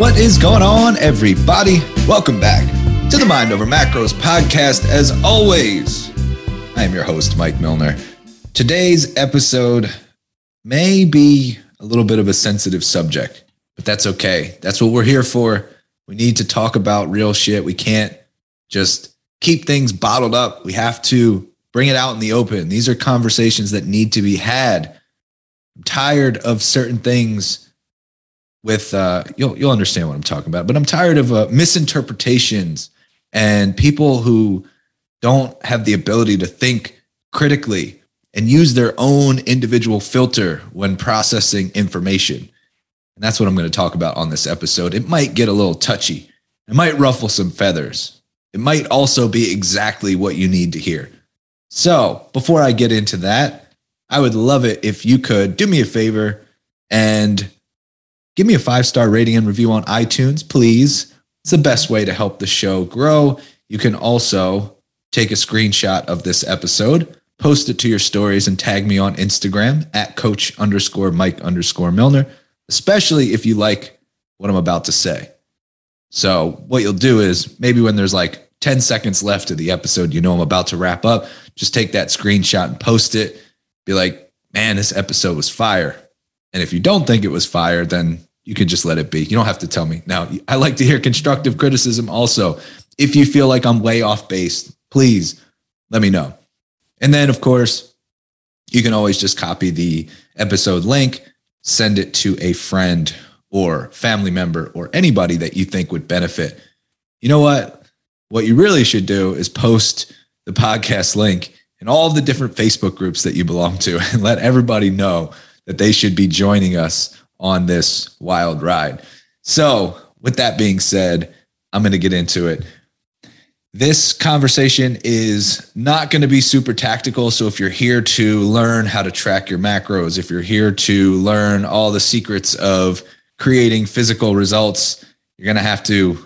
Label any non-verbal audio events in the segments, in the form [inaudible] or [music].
What is going on, everybody? Welcome back to the Mind Over Macros podcast. As always, I am your host, Mike Milner. Today's episode may be a little bit of a sensitive subject, but that's okay. That's what we're here for. We need to talk about real shit. We can't just keep things bottled up. We have to bring it out in the open. These are conversations that need to be had. I'm tired of certain things with uh, you'll you'll understand what I'm talking about. But I'm tired of uh, misinterpretations and people who don't have the ability to think critically and use their own individual filter when processing information. And that's what I'm going to talk about on this episode. It might get a little touchy. It might ruffle some feathers. It might also be exactly what you need to hear. So, before I get into that, I would love it if you could do me a favor and give me a five star rating and review on iTunes, please. It's the best way to help the show grow. You can also take a screenshot of this episode, post it to your stories, and tag me on Instagram at coach underscore Mike underscore Milner, especially if you like what I'm about to say. So, what you'll do is maybe when there's like 10 seconds left of the episode, you know I'm about to wrap up, just take that screenshot and post it. Be like, man, this episode was fire. And if you don't think it was fire, then you can just let it be. You don't have to tell me. Now, I like to hear constructive criticism also. If you feel like I'm way off base, please let me know. And then, of course, you can always just copy the episode link, send it to a friend or family member or anybody that you think would benefit. You know what? What you really should do is post the podcast link in all the different Facebook groups that you belong to [laughs] and let everybody know that they should be joining us on this wild ride. So, with that being said, I'm going to get into it. This conversation is not going to be super tactical. So, if you're here to learn how to track your macros, if you're here to learn all the secrets of creating physical results, you're going to have to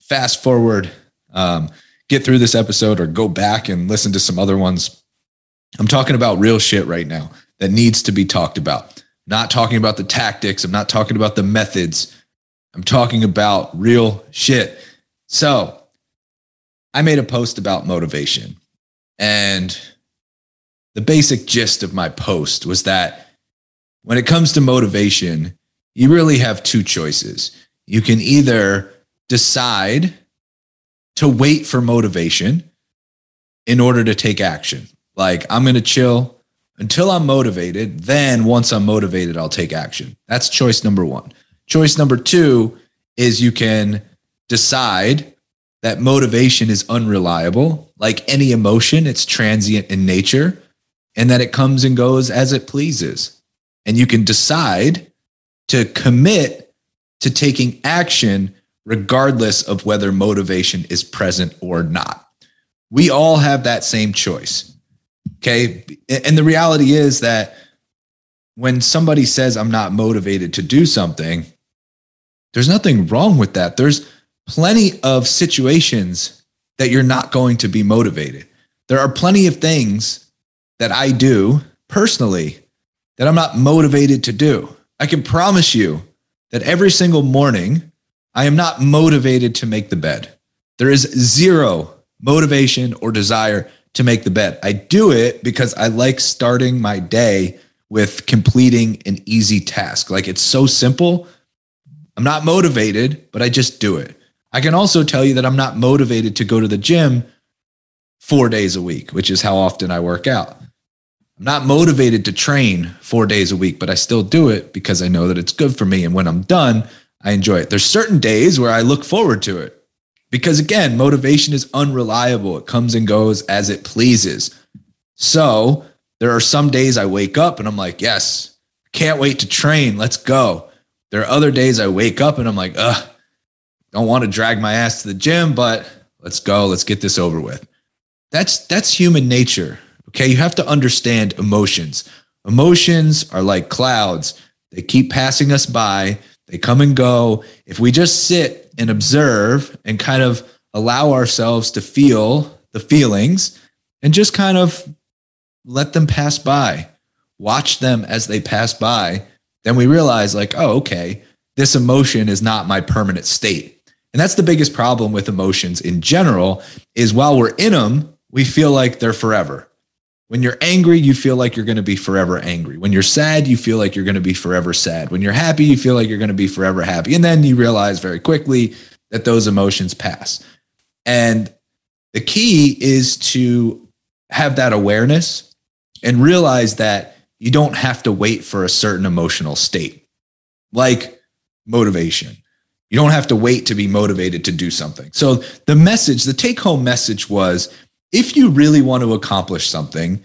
fast forward, um, get through this episode, or go back and listen to some other ones. I'm talking about real shit right now that needs to be talked about. Not talking about the tactics. I'm not talking about the methods. I'm talking about real shit. So I made a post about motivation. And the basic gist of my post was that when it comes to motivation, you really have two choices. You can either decide to wait for motivation in order to take action. Like, I'm going to chill until I'm motivated. Then once I'm motivated, I'll take action. That's choice number one. Choice number two is you can decide that motivation is unreliable. Like any emotion, it's transient in nature and that it comes and goes as it pleases. And you can decide to commit to taking action regardless of whether motivation is present or not. We all have that same choice. Okay. And the reality is that when somebody says, I'm not motivated to do something, there's nothing wrong with that. There's plenty of situations that you're not going to be motivated. There are plenty of things that I do personally that I'm not motivated to do. I can promise you that every single morning, I am not motivated to make the bed. There is zero motivation or desire to make the bed. I do it because I like starting my day with completing an easy task. Like it's so simple. I'm not motivated, but I just do it. I can also tell you that I'm not motivated to go to the gym four days a week, which is how often I work out. I'm not motivated to train four days a week, but I still do it because I know that it's good for me. And when I'm done, I enjoy it. There's certain days where I look forward to it. Because again, motivation is unreliable. It comes and goes as it pleases. So there are some days I wake up and I'm like, yes, can't wait to train. Let's go. There are other days I wake up and I'm like, ugh, don't want to drag my ass to the gym, but let's go. Let's get this over with. That's that's human nature. Okay. You have to understand emotions. Emotions are like clouds. They keep passing us by. They come and go. If we just sit and observe and kind of allow ourselves to feel the feelings and just kind of let them pass by, watch them as they pass by, then we realize, like, oh, okay, this emotion is not my permanent state. And that's the biggest problem with emotions in general is while we're in them, we feel like they're forever. When you're angry, you feel like you're going to be forever angry. When you're sad, you feel like you're going to be forever sad. When you're happy, you feel like you're going to be forever happy. And then you realize very quickly that those emotions pass. And the key is to have that awareness and realize that you don't have to wait for a certain emotional state, like motivation. You don't have to wait to be motivated to do something. So, the message, the take home message was if you really want to accomplish something,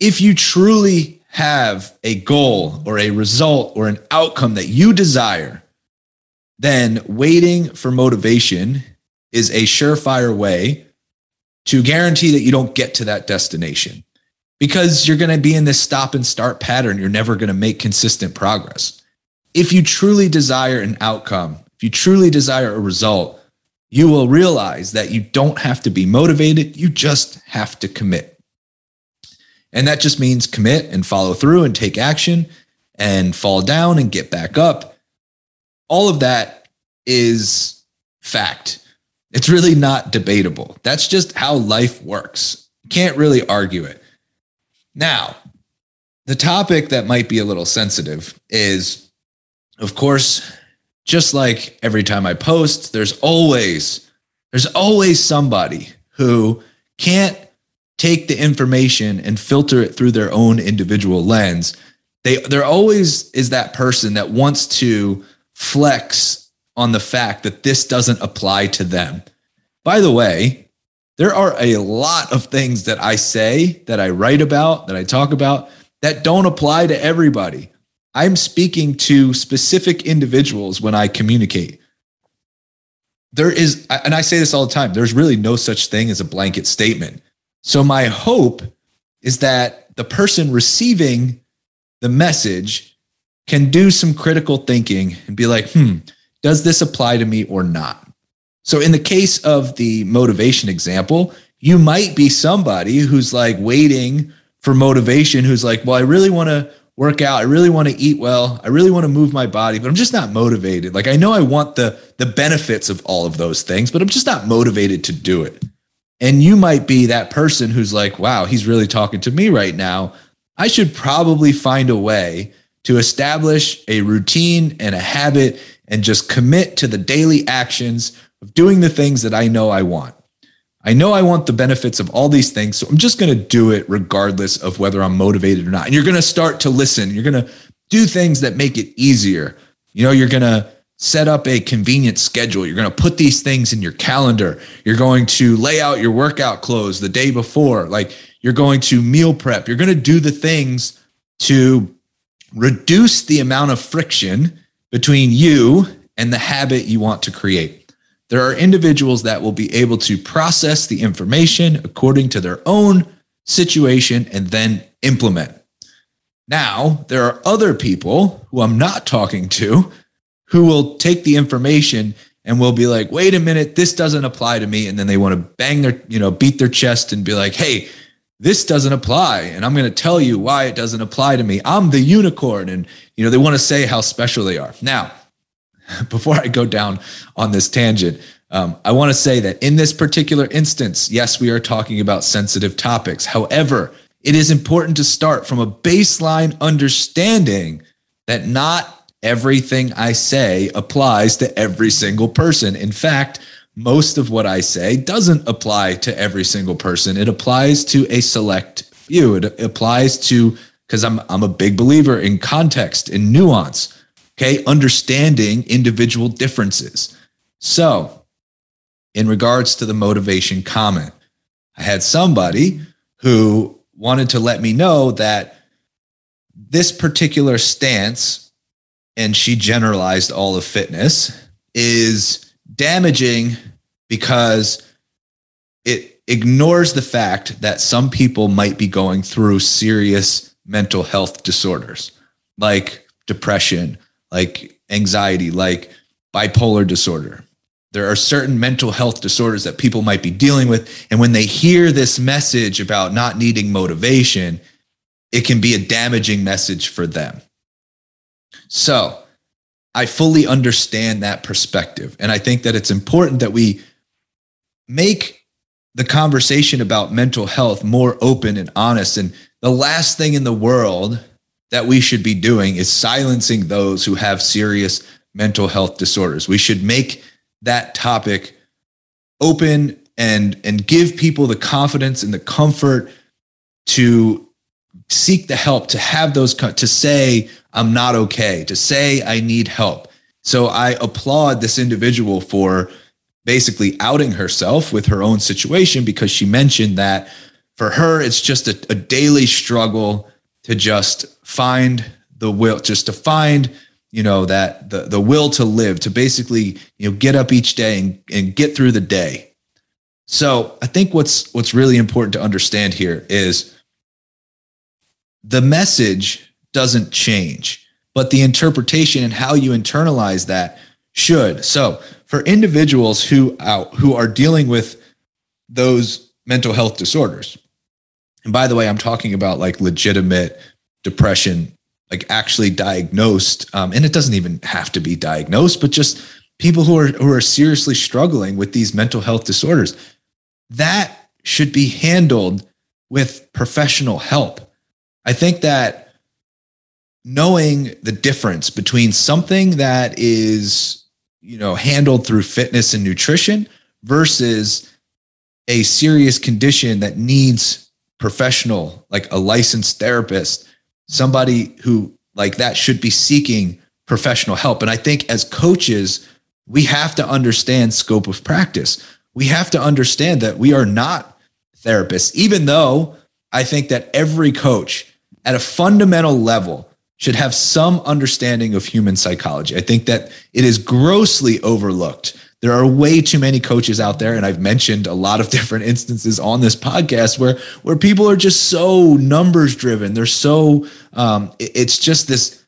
if you truly have a goal or a result or an outcome that you desire, then waiting for motivation is a surefire way to guarantee that you don't get to that destination because you're going to be in this stop and start pattern. You're never going to make consistent progress. If you truly desire an outcome, if you truly desire a result, you will realize that you don't have to be motivated. You just have to commit. And that just means commit and follow through and take action and fall down and get back up. All of that is fact. It's really not debatable. That's just how life works. Can't really argue it. Now, the topic that might be a little sensitive is, of course, just like every time I post, there's always there's always somebody who can't take the information and filter it through their own individual lens. They there always is that person that wants to flex on the fact that this doesn't apply to them. By the way, there are a lot of things that I say, that I write about, that I talk about that don't apply to everybody. I'm speaking to specific individuals when I communicate. There is, and I say this all the time, there's really no such thing as a blanket statement. So, my hope is that the person receiving the message can do some critical thinking and be like, hmm, does this apply to me or not? So, in the case of the motivation example, you might be somebody who's like waiting for motivation, who's like, well, I really want to work out. I really want to eat well. I really want to move my body, but I'm just not motivated. Like I know I want the the benefits of all of those things, but I'm just not motivated to do it. And you might be that person who's like, "Wow, he's really talking to me right now. I should probably find a way to establish a routine and a habit and just commit to the daily actions of doing the things that I know I want." I know I want the benefits of all these things. So I'm just going to do it regardless of whether I'm motivated or not. And you're going to start to listen. You're going to do things that make it easier. You know, you're going to set up a convenient schedule. You're going to put these things in your calendar. You're going to lay out your workout clothes the day before. Like you're going to meal prep. You're going to do the things to reduce the amount of friction between you and the habit you want to create. There are individuals that will be able to process the information according to their own situation and then implement. Now, there are other people who I'm not talking to who will take the information and will be like, wait a minute, this doesn't apply to me. And then they want to bang their, you know, beat their chest and be like, hey, this doesn't apply. And I'm going to tell you why it doesn't apply to me. I'm the unicorn. And, you know, they want to say how special they are. Now, [laughs] before I go down on this tangent, um, I want to say that in this particular instance, yes, we are talking about sensitive topics. However, it is important to start from a baseline understanding that not everything I say applies to every single person. In fact, most of what I say doesn't apply to every single person. It applies to a select few. It applies to because I'm I'm a big believer in context and nuance. Okay, understanding individual differences. So, in regards to the motivation comment, I had somebody who wanted to let me know that this particular stance, and she generalized all of fitness, is damaging because it ignores the fact that some people might be going through serious mental health disorders like depression, like anxiety, like bipolar disorder. There are certain mental health disorders that people might be dealing with. And when they hear this message about not needing motivation, it can be a damaging message for them. So I fully understand that perspective. And I think that it's important that we make the conversation about mental health more open and honest. And the last thing in the world that we should be doing is silencing those who have serious mental health disorders. We should make that topic open and and give people the confidence and the comfort to seek the help to have those to say i'm not okay to say i need help so i applaud this individual for basically outing herself with her own situation because she mentioned that for her it's just a, a daily struggle to just find the will just to find you know that the the will to live to basically you know get up each day and, and get through the day so i think what's what's really important to understand here is the message doesn't change, but the interpretation and how you internalize that should. So, for individuals who out who are dealing with those mental health disorders, and by the way, I'm talking about like legitimate depression, like actually diagnosed, um, and it doesn't even have to be diagnosed, but just people who are who are seriously struggling with these mental health disorders. That should be handled with professional help I think that knowing the difference between something that is, you know, handled through fitness and nutrition versus a serious condition that needs professional, like a licensed therapist, somebody who like that should be seeking professional help. And I think as coaches, we have to understand scope of practice. We have to understand that we are not therapists, even though I think that every coach at a fundamental level should have some understanding of human psychology. I think that it is grossly overlooked. There are way too many coaches out there, and I've mentioned a lot of [laughs] different instances on this podcast where where people are just so numbers driven. They're so um, it's just this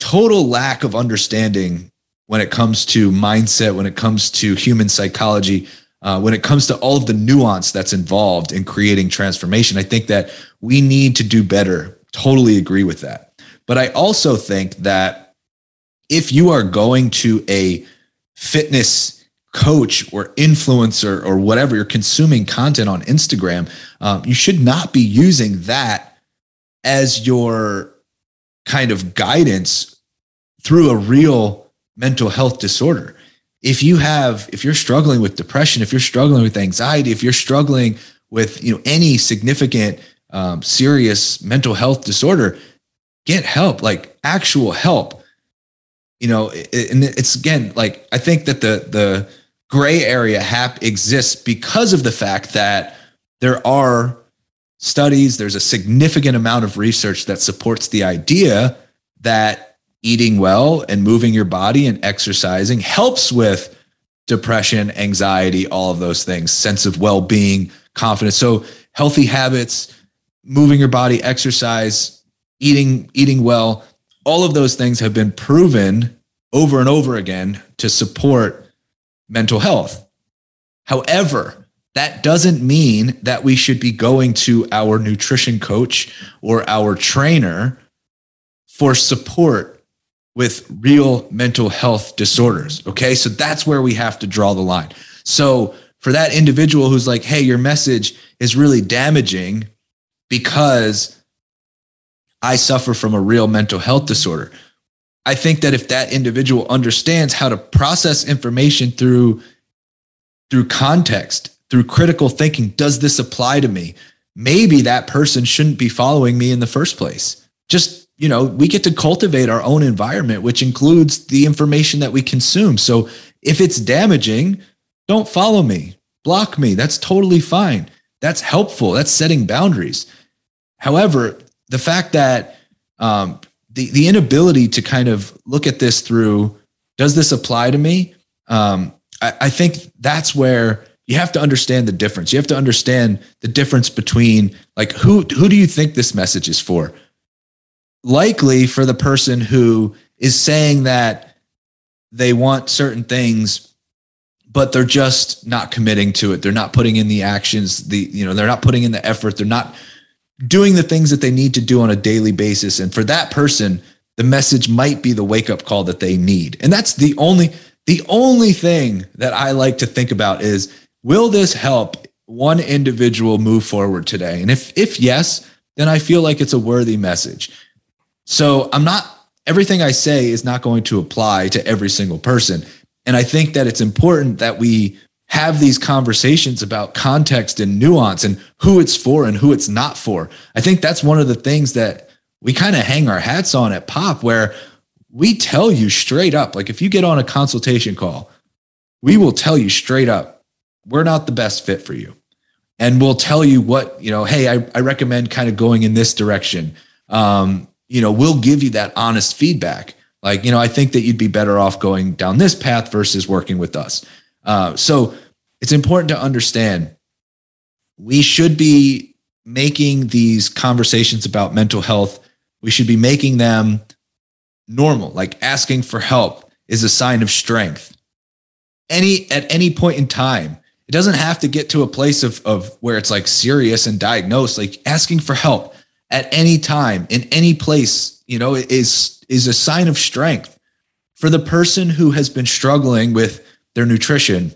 total lack of understanding when it comes to mindset, when it comes to human psychology, uh, when it comes to all of the nuance that's involved in creating transformation. I think that we need to do better Totally agree with that. But I also think that if you are going to a fitness coach or influencer or whatever, you're consuming content on Instagram, um, you should not be using that as your kind of guidance through a real mental health disorder. If you have, if you're struggling with depression, if you're struggling with anxiety, if you're struggling with, you know, any significant um, serious mental health disorder, get help, like actual help. You know, and it's again like I think that the the gray area hap exists because of the fact that there are studies, there's a significant amount of research that supports the idea that eating well and moving your body and exercising helps with depression, anxiety, all of those things, sense of well being, confidence. So, healthy habits, moving your body, exercise, eating eating well, all of those things have been proven over and over again to support mental health. However, that doesn't mean that we should be going to our nutrition coach or our trainer for support with real mental health disorders. Okay. So that's where we have to draw the line. So for that individual who's like, hey, your message is really damaging because I suffer from a real mental health disorder. I think that if that individual understands how to process information through through context, through critical thinking, does this apply to me? Maybe that person shouldn't be following me in the first place. Just, you know, we get to cultivate our own environment, which includes the information that we consume. So if it's damaging, don't follow me, block me. That's totally fine. That's helpful. That's setting boundaries. However, the fact that um, the the inability to kind of look at this through does this apply to me? Um, I, I think that's where you have to understand the difference. You have to understand the difference between like who who do you think this message is for? Likely for the person who is saying that they want certain things but they're just not committing to it. They're not putting in the actions, the you know, they're not putting in the effort. They're not doing the things that they need to do on a daily basis. And for that person, the message might be the wake up call that they need. And that's the only the only thing that I like to think about is will this help one individual move forward today? And if if yes, then I feel like it's a worthy message. So I'm not everything I say is not going to apply to every single person. And I think that it's important that we have these conversations about context and nuance and who it's for and who it's not for. I think that's one of the things that we kind of hang our hats on at Pop, where we tell you straight up like, if you get on a consultation call, we will tell you straight up, we're not the best fit for you. And we'll tell you what, you know, hey, I, I recommend kind of going in this direction. Um, you know, we'll give you that honest feedback. Like, you know, I think that you'd be better off going down this path versus working with us. Uh, so it's important to understand we should be making these conversations about mental health, we should be making them normal, like asking for help is a sign of strength. Any at any point in time, it doesn't have to get to a place of, of where it's like serious and diagnosed, like asking for help at any time in any place, you know, is is a sign of strength. For the person who has been struggling with their nutrition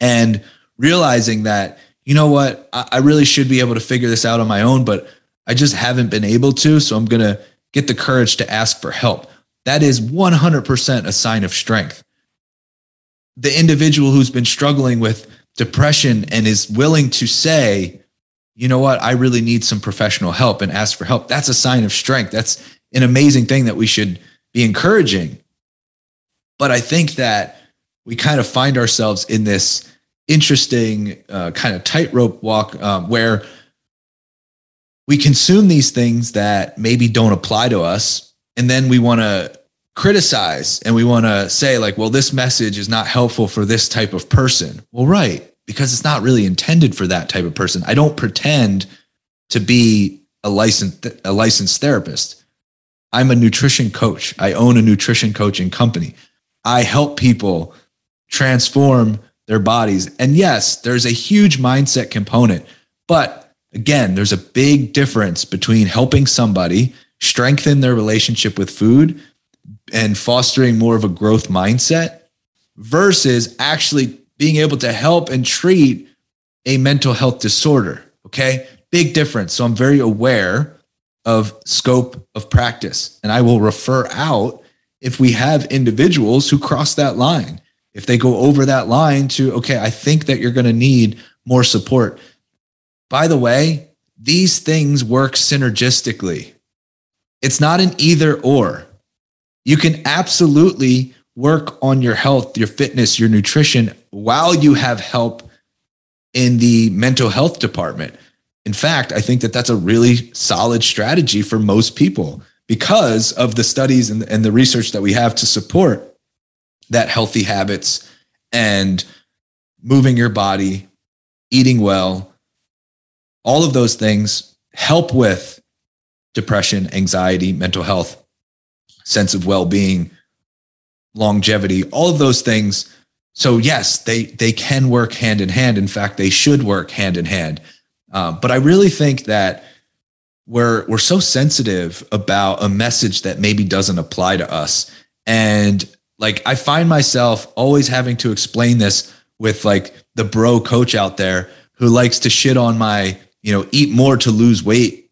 and realizing that, you know what, I, I really should be able to figure this out on my own, but I just haven't been able to. So I'm going to get the courage to ask for help. That is 100% a sign of strength. The individual who's been struggling with depression and is willing to say, you know what, I really need some professional help and ask for help. That's a sign of strength. That's an amazing thing that we should be encouraging. But I think that we kind of find ourselves in this interesting uh, kind of tightrope walk um, where we consume these things that maybe don't apply to us and then we want to criticize and we want to say like well this message is not helpful for this type of person. Well right because it's not really intended for that type of person. I don't pretend to be a licensed a licensed therapist. I'm a nutrition coach. I own a nutrition coaching company. I help people transform their bodies. And yes, there's a huge mindset component. But again, there's a big difference between helping somebody strengthen their relationship with food and fostering more of a growth mindset versus actually being able to help and treat a mental health disorder. Okay. Big difference. So I'm very aware of scope of practice and I will refer out if we have individuals who cross that line if they go over that line to, okay, I think that you're going to need more support. By the way, these things work synergistically. It's not an either or. You can absolutely work on your health, your fitness, your nutrition while you have help in the mental health department. In fact, I think that that's a really solid strategy for most people because of the studies and, the research that we have to support that healthy habits and moving your body, eating well, all of those things help with depression, anxiety, mental health, sense of well-being, longevity, all of those things. So yes, they they can work hand in hand. In fact, they should work hand in hand. Uh, but I really think that we're we're so sensitive about a message that maybe doesn't apply to us, and like I find myself always having to explain this with like the bro coach out there who likes to shit on my, you know, eat more to lose weight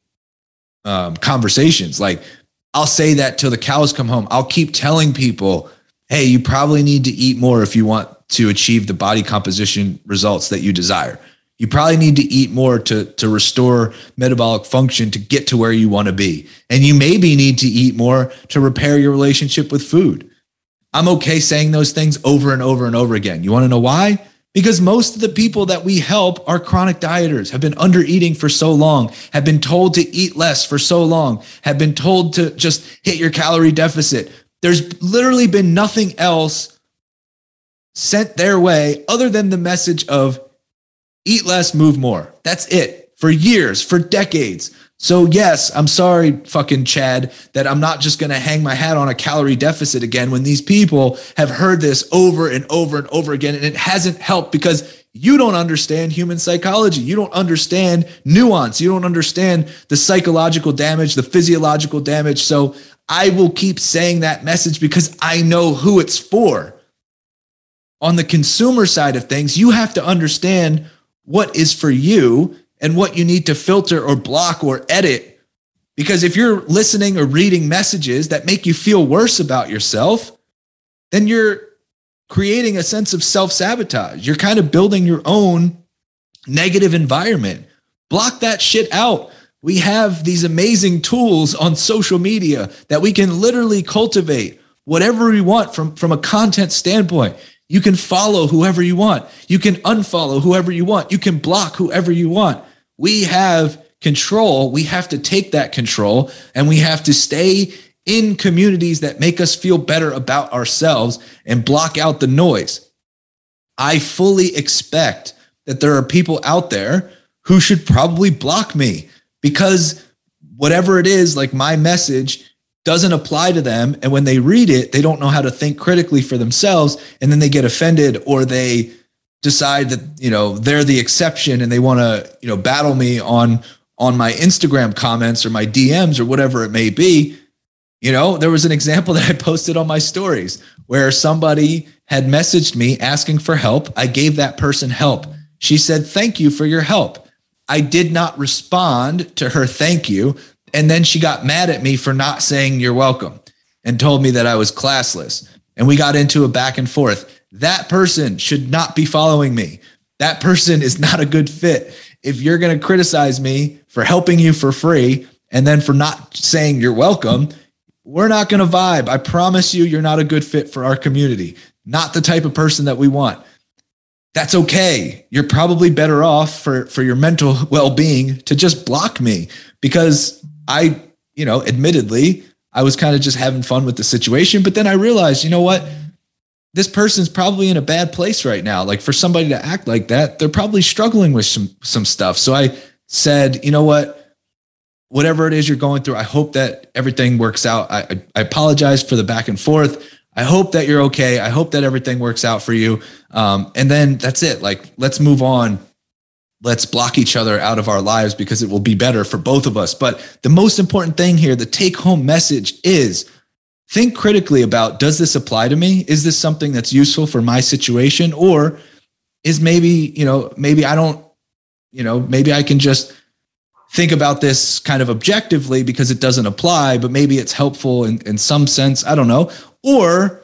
um, conversations. Like I'll say that till the cows come home. I'll keep telling people, hey, you probably need to eat more if you want to achieve the body composition results that you desire. You probably need to eat more to, to restore metabolic function to get to where you want to be. And you maybe need to eat more to repair your relationship with food. I'm okay saying those things over and over and over again. You want to know why? Because most of the people that we help are chronic dieters, have been under eating for so long, have been told to eat less for so long, have been told to just hit your calorie deficit. There's literally been nothing else sent their way other than the message of eat less, move more. That's it for years, for decades. So, yes, I'm sorry, fucking Chad, that I'm not just going to hang my hat on a calorie deficit again when these people have heard this over and over and over again. And it hasn't helped because you don't understand human psychology. You don't understand nuance. You don't understand the psychological damage, the physiological damage. So, I will keep saying that message because I know who it's for. On the consumer side of things, you have to understand what is for you and what you need to filter or block or edit. Because if you're listening or reading messages that make you feel worse about yourself, then you're creating a sense of self sabotage. You're kind of building your own negative environment. Block that shit out. We have these amazing tools on social media that we can literally cultivate whatever we want from, from a content standpoint. You can follow whoever you want. You can unfollow whoever you want. You can block whoever you want. We have control. We have to take that control and we have to stay in communities that make us feel better about ourselves and block out the noise. I fully expect that there are people out there who should probably block me because whatever it is, like my message doesn't apply to them. And when they read it, they don't know how to think critically for themselves. And then they get offended or they decide that, you know, they're the exception and they want to, you know, battle me on on my Instagram comments or my DMs or whatever it may be. You know, there was an example [laughs] that I posted on my stories where somebody had messaged me asking for help. I gave that person help. She said, Thank you for your help. I did not respond to her thank you. And then she got mad at me for not saying you're welcome and told me that I was classless. And we got into a back and forth. That person should not be following me. That person is not a good fit. If you're going to criticize me for helping you for free and then for not saying you're welcome, we're not going to vibe. I promise you, you're not a good fit for our community. Not the type of person that we want. That's okay. You're probably better off for, for your mental well being to just block me because I, you know, admittedly, I was kind of just having fun with the situation. But then I realized, you know what? This person's probably in a bad place right now. Like for somebody to act like that, they're probably struggling with some some stuff. So I said, you know what? Whatever it is you're going through, I hope that everything works out. I, I, apologize for the back and forth. I hope that you're okay. I hope that everything works out for you. Um, and then that's it. Like, let's move on let's block each other out of our lives because it will be better for both of us. But the most important thing here, the take home message is think critically about does this apply to me? Is this something that's useful for my situation? Or is maybe, you know, maybe I don't, you know, maybe I can just think about this kind of objectively because it doesn't apply, but maybe it's helpful in, in some sense. I don't know. Or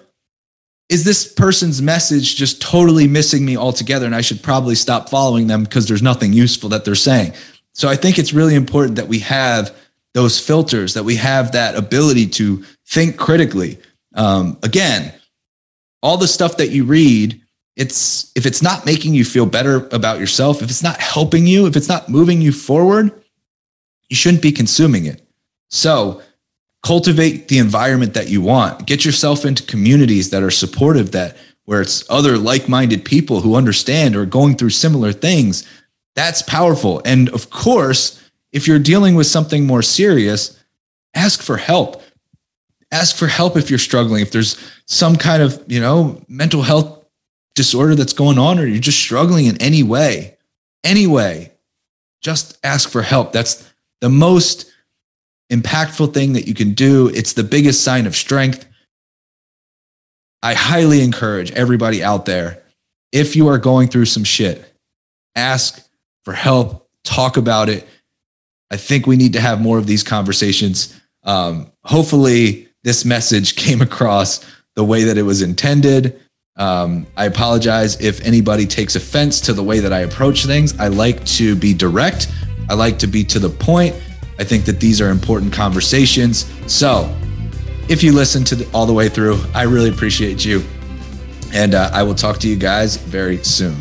is this person's message just totally missing me altogether? And I should probably stop following them because there's nothing useful that they're saying. So I think it's really important that we have those filters, that we have that ability to think critically. Um, again, all the stuff that you read, it's if it's not making you feel better about yourself, if it's not helping you, if it's not moving you forward, you shouldn't be consuming it. So cultivate the environment that you want get yourself into communities that are supportive that where it's other like-minded people who understand or going through similar things that's powerful and of course if you're dealing with something more serious ask for help ask for help if you're struggling if there's some kind of you know mental health disorder that's going on or you're just struggling in any way any way just ask for help that's the most impactful thing that you can do. It's the biggest sign of strength. I highly encourage everybody out there if you are going through some shit, ask for help, talk about it. I think we need to have more of these conversations. Um, hopefully, this message [laughs] came across the way that it was intended. Um, I apologize if anybody takes offense to the way that I approach things. I like to be direct, I like to be to the point. I think that these are important conversations. So, if you listen to the, all the way through, I really appreciate you. And uh, I will talk to you guys very soon.